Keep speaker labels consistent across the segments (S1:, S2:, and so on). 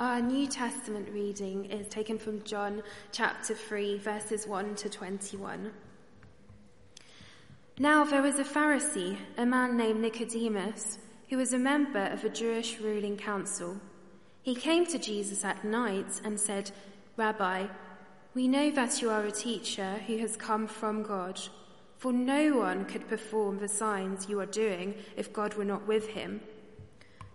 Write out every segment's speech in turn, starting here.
S1: Our New Testament reading is taken from John chapter 3, verses 1 to 21. Now there was a Pharisee, a man named Nicodemus, who was a member of a Jewish ruling council. He came to Jesus at night and said, Rabbi, we know that you are a teacher who has come from God, for no one could perform the signs you are doing if God were not with him.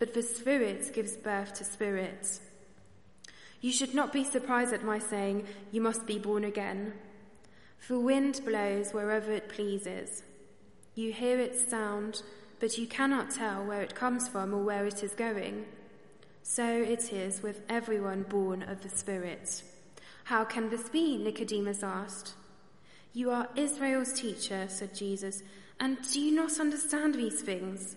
S1: but the Spirit gives birth to spirit. You should not be surprised at my saying, You must be born again. For wind blows wherever it pleases. You hear its sound, but you cannot tell where it comes from or where it is going. So it is with everyone born of the Spirit. How can this be? Nicodemus asked. You are Israel's teacher, said Jesus, and do you not understand these things?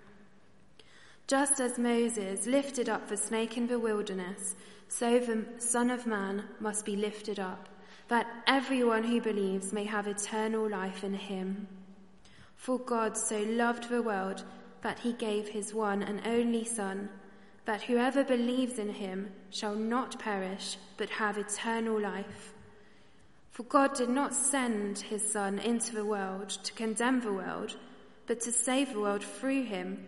S1: Just as Moses lifted up the snake in the wilderness, so the Son of Man must be lifted up, that everyone who believes may have eternal life in him. For God so loved the world that he gave his one and only Son, that whoever believes in him shall not perish, but have eternal life. For God did not send his Son into the world to condemn the world, but to save the world through him.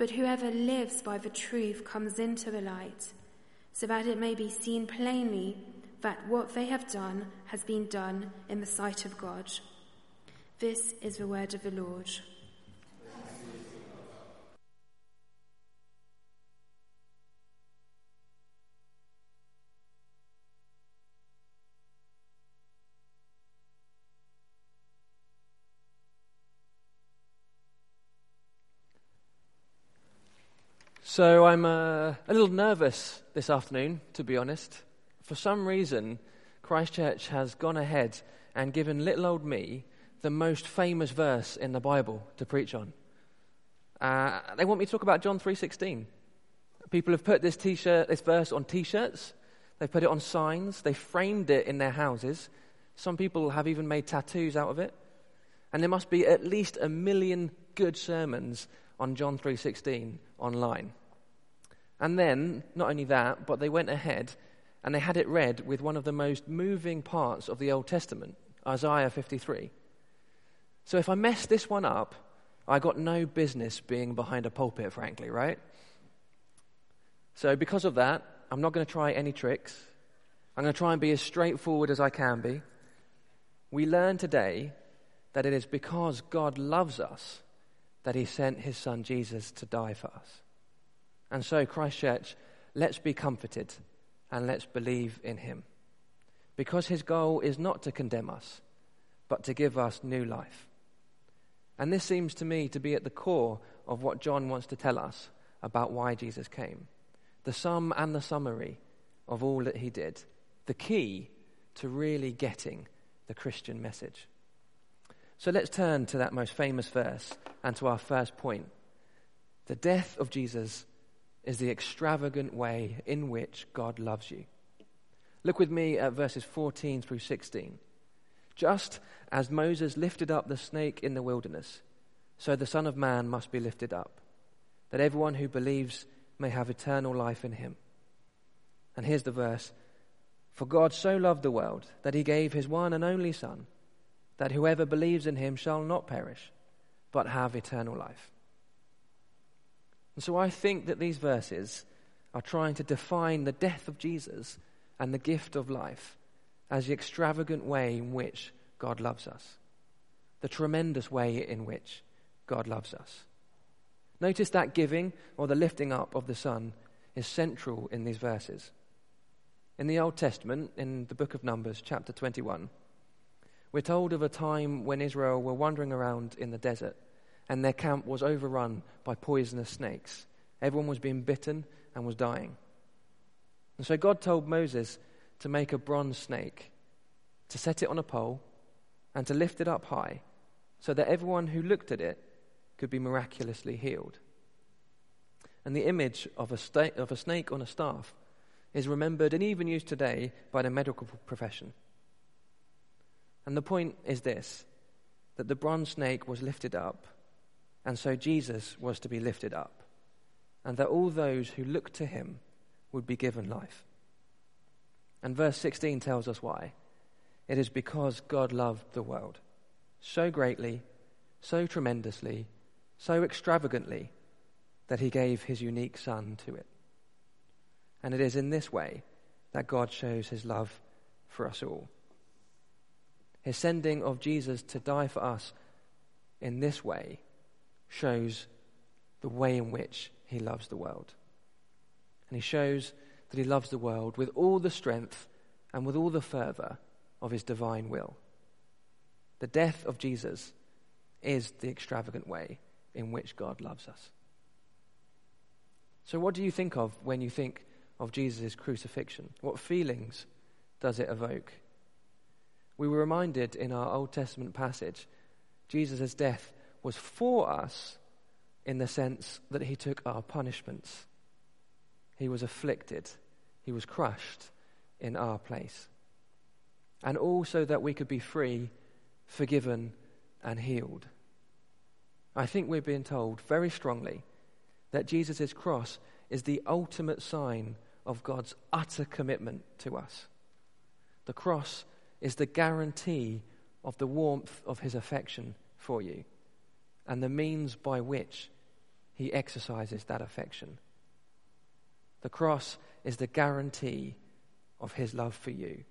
S1: But whoever lives by the truth comes into the light, so that it may be seen plainly that what they have done has been done in the sight of God. This is the word of the Lord.
S2: So I'm uh, a little nervous this afternoon, to be honest. For some reason, Christ Church has gone ahead and given little old me the most famous verse in the Bible to preach on. Uh, they want me to talk about John 3:16. People have put this t-shirt, this verse on t-shirts. They've put it on signs. They've framed it in their houses. Some people have even made tattoos out of it. And there must be at least a million good sermons on John 3:16 online. And then, not only that, but they went ahead and they had it read with one of the most moving parts of the Old Testament, Isaiah 53. So if I mess this one up, I got no business being behind a pulpit, frankly, right? So because of that, I'm not going to try any tricks. I'm going to try and be as straightforward as I can be. We learn today that it is because God loves us that he sent his son Jesus to die for us. And so, Christ Church, let's be comforted and let's believe in him. Because his goal is not to condemn us, but to give us new life. And this seems to me to be at the core of what John wants to tell us about why Jesus came. The sum and the summary of all that he did. The key to really getting the Christian message. So let's turn to that most famous verse and to our first point. The death of Jesus is the extravagant way in which God loves you. Look with me at verses 14 through 16. Just as Moses lifted up the snake in the wilderness, so the Son of Man must be lifted up, that everyone who believes may have eternal life in him. And here's the verse For God so loved the world that he gave his one and only Son, that whoever believes in him shall not perish, but have eternal life. And so I think that these verses are trying to define the death of Jesus and the gift of life as the extravagant way in which God loves us, the tremendous way in which God loves us. Notice that giving or the lifting up of the Son is central in these verses. In the Old Testament, in the book of Numbers, chapter 21, we're told of a time when Israel were wandering around in the desert and their camp was overrun by poisonous snakes. Everyone was being bitten and was dying. And so God told Moses to make a bronze snake, to set it on a pole, and to lift it up high, so that everyone who looked at it could be miraculously healed. And the image of a, sta- of a snake on a staff is remembered and even used today by the medical profession. And the point is this that the bronze snake was lifted up, and so Jesus was to be lifted up, and that all those who looked to him would be given life. And verse 16 tells us why. It is because God loved the world so greatly, so tremendously, so extravagantly that he gave his unique Son to it. And it is in this way that God shows his love for us all. His sending of Jesus to die for us in this way shows the way in which he loves the world. And he shows that he loves the world with all the strength and with all the fervour of his divine will. The death of Jesus is the extravagant way in which God loves us. So, what do you think of when you think of Jesus' crucifixion? What feelings does it evoke? We were reminded in our Old Testament passage Jesus' death was for us in the sense that he took our punishments. He was afflicted, he was crushed in our place. And also that we could be free, forgiven, and healed. I think we're being told very strongly that Jesus' cross is the ultimate sign of God's utter commitment to us. The cross is the guarantee of the warmth of his affection for you and the means by which he exercises that affection. The cross is the guarantee of his love for you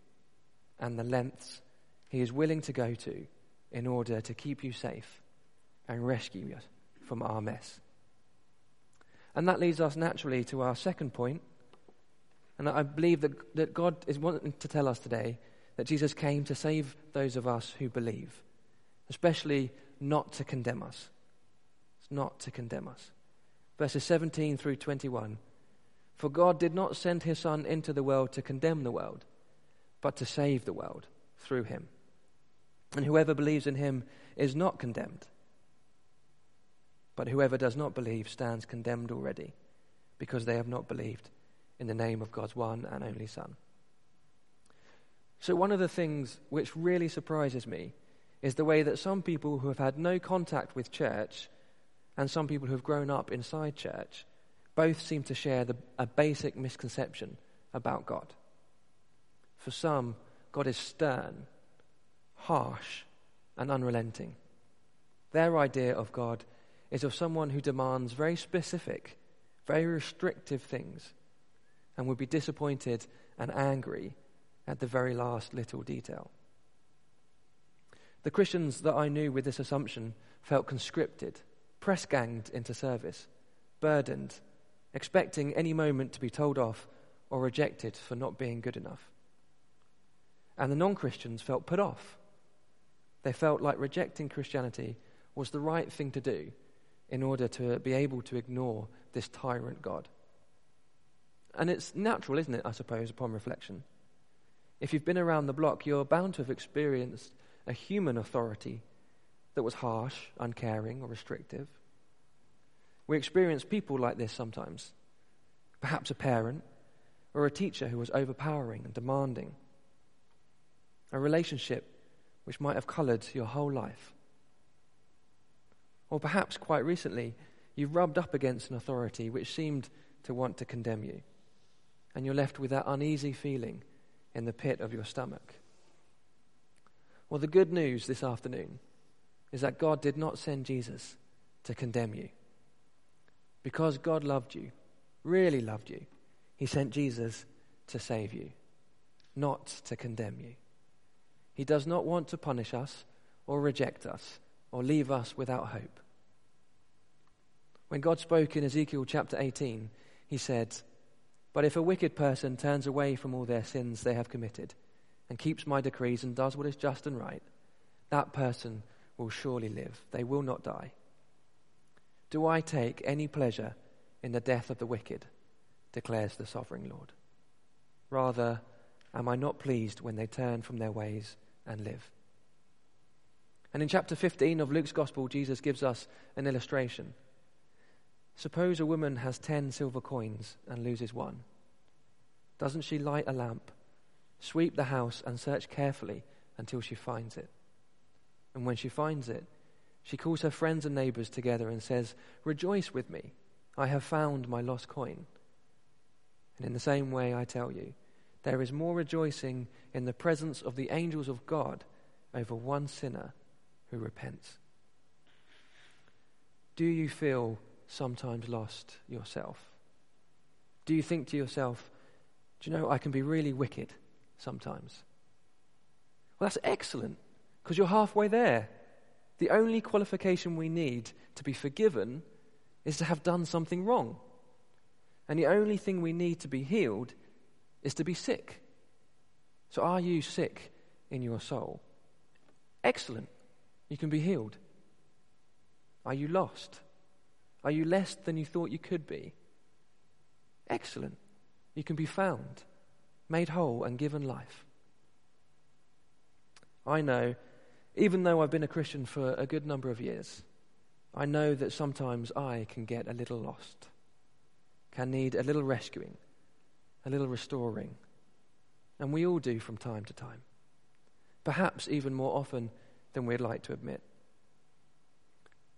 S2: and the lengths he is willing to go to in order to keep you safe and rescue you from our mess. And that leads us naturally to our second point. And I believe that, that God is wanting to tell us today that Jesus came to save those of us who believe, especially not to condemn us. It's not to condemn us. Verses 17 through 21 for God did not send his Son into the world to condemn the world, but to save the world through him. And whoever believes in him is not condemned. But whoever does not believe stands condemned already, because they have not believed in the name of God's one and only Son. So, one of the things which really surprises me is the way that some people who have had no contact with church and some people who have grown up inside church both seem to share the, a basic misconception about God. For some, God is stern, harsh, and unrelenting. Their idea of God is of someone who demands very specific, very restrictive things and would be disappointed and angry at the very last little detail. The Christians that I knew with this assumption felt conscripted, press ganged into service, burdened expecting any moment to be told off or rejected for not being good enough. And the non Christians felt put off. They felt like rejecting Christianity was the right thing to do in order to be able to ignore this tyrant God. And it's natural, isn't it, I suppose, upon reflection? If you've been around the block, you're bound to have experienced a human authority that was harsh, uncaring, or restrictive. We experience people like this sometimes. Perhaps a parent or a teacher who was overpowering and demanding. A relationship which might have coloured your whole life. Or perhaps quite recently, you've rubbed up against an authority which seemed to want to condemn you, and you're left with that uneasy feeling in the pit of your stomach. Well, the good news this afternoon is that God did not send Jesus to condemn you. Because God loved you, really loved you, He sent Jesus to save you, not to condemn you. He does not want to punish us or reject us or leave us without hope. When God spoke in Ezekiel chapter 18, He said, But if a wicked person turns away from all their sins they have committed and keeps my decrees and does what is just and right, that person will surely live. They will not die. Do I take any pleasure in the death of the wicked? declares the sovereign Lord. Rather, am I not pleased when they turn from their ways and live? And in chapter 15 of Luke's Gospel, Jesus gives us an illustration. Suppose a woman has 10 silver coins and loses one. Doesn't she light a lamp, sweep the house, and search carefully until she finds it? And when she finds it, she calls her friends and neighbors together and says, Rejoice with me, I have found my lost coin. And in the same way, I tell you, there is more rejoicing in the presence of the angels of God over one sinner who repents. Do you feel sometimes lost yourself? Do you think to yourself, do you know, I can be really wicked sometimes? Well, that's excellent because you're halfway there. The only qualification we need to be forgiven is to have done something wrong. And the only thing we need to be healed is to be sick. So, are you sick in your soul? Excellent. You can be healed. Are you lost? Are you less than you thought you could be? Excellent. You can be found, made whole, and given life. I know even though I've been a Christian for a good number of years, I know that sometimes I can get a little lost, can need a little rescuing, a little restoring. And we all do from time to time, perhaps even more often than we'd like to admit.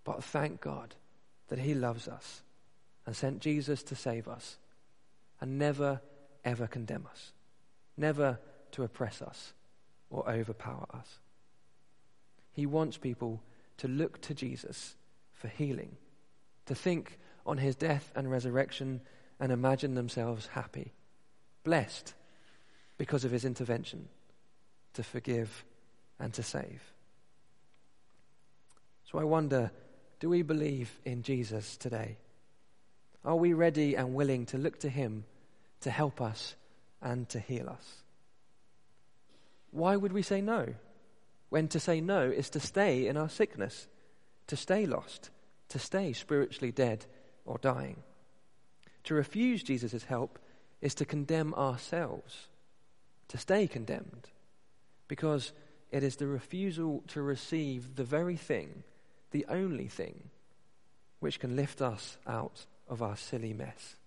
S2: But thank God that He loves us and sent Jesus to save us and never, ever condemn us, never to oppress us or overpower us. He wants people to look to Jesus for healing, to think on his death and resurrection and imagine themselves happy, blessed because of his intervention to forgive and to save. So I wonder do we believe in Jesus today? Are we ready and willing to look to him to help us and to heal us? Why would we say no? when to say no is to stay in our sickness, to stay lost, to stay spiritually dead or dying. To refuse Jesus' help is to condemn ourselves, to stay condemned, because it is the refusal to receive the very thing, the only thing, which can lift us out of our silly mess.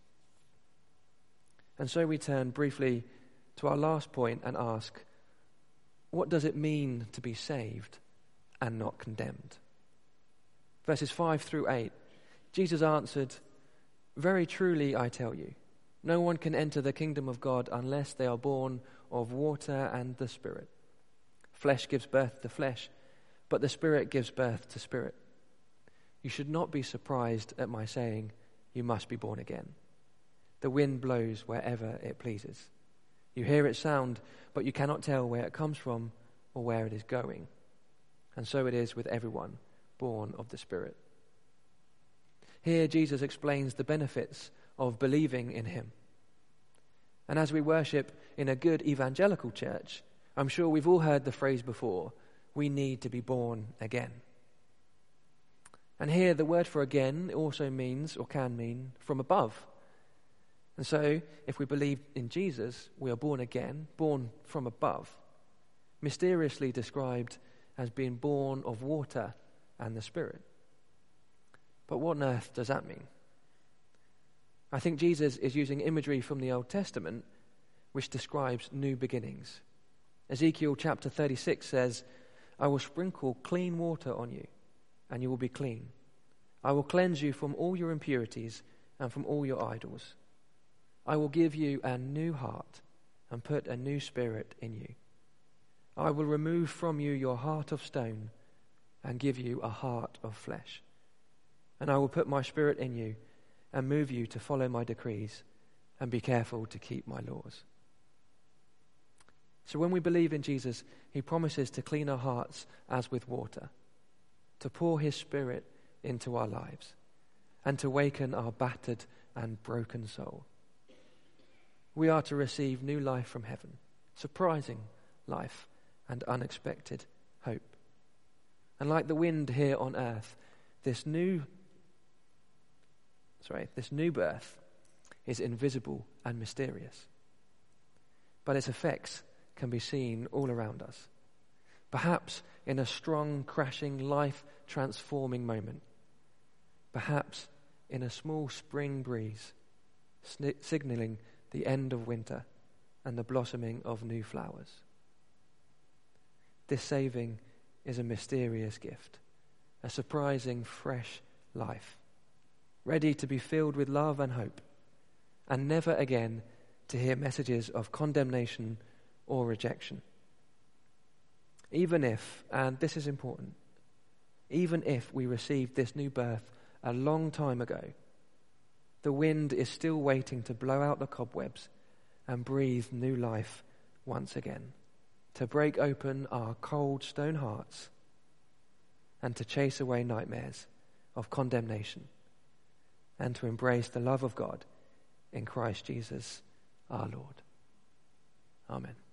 S2: And so we turn briefly to our last point and ask what does it mean to be saved and not condemned? Verses 5 through 8, Jesus answered, Very truly I tell you, no one can enter the kingdom of God unless they are born of water and the Spirit. Flesh gives birth to flesh, but the Spirit gives birth to spirit. You should not be surprised at my saying, You must be born again. The wind blows wherever it pleases. You hear its sound, but you cannot tell where it comes from or where it is going. And so it is with everyone born of the Spirit. Here, Jesus explains the benefits of believing in Him. And as we worship in a good evangelical church, I'm sure we've all heard the phrase before we need to be born again. And here, the word for again also means, or can mean, from above. And so, if we believe in Jesus, we are born again, born from above, mysteriously described as being born of water and the Spirit. But what on earth does that mean? I think Jesus is using imagery from the Old Testament which describes new beginnings. Ezekiel chapter 36 says, I will sprinkle clean water on you, and you will be clean. I will cleanse you from all your impurities and from all your idols. I will give you a new heart and put a new spirit in you. I will remove from you your heart of stone and give you a heart of flesh. And I will put my spirit in you and move you to follow my decrees and be careful to keep my laws. So when we believe in Jesus, he promises to clean our hearts as with water, to pour his spirit into our lives, and to waken our battered and broken soul. We are to receive new life from heaven, surprising life and unexpected hope. And like the wind here on earth, this new sorry, this new birth is invisible and mysterious. But its effects can be seen all around us. Perhaps in a strong, crashing, life transforming moment. Perhaps in a small spring breeze, signaling the end of winter and the blossoming of new flowers. This saving is a mysterious gift, a surprising, fresh life, ready to be filled with love and hope, and never again to hear messages of condemnation or rejection. Even if, and this is important, even if we received this new birth a long time ago, the wind is still waiting to blow out the cobwebs and breathe new life once again, to break open our cold stone hearts and to chase away nightmares of condemnation and to embrace the love of God in Christ Jesus our Lord. Amen.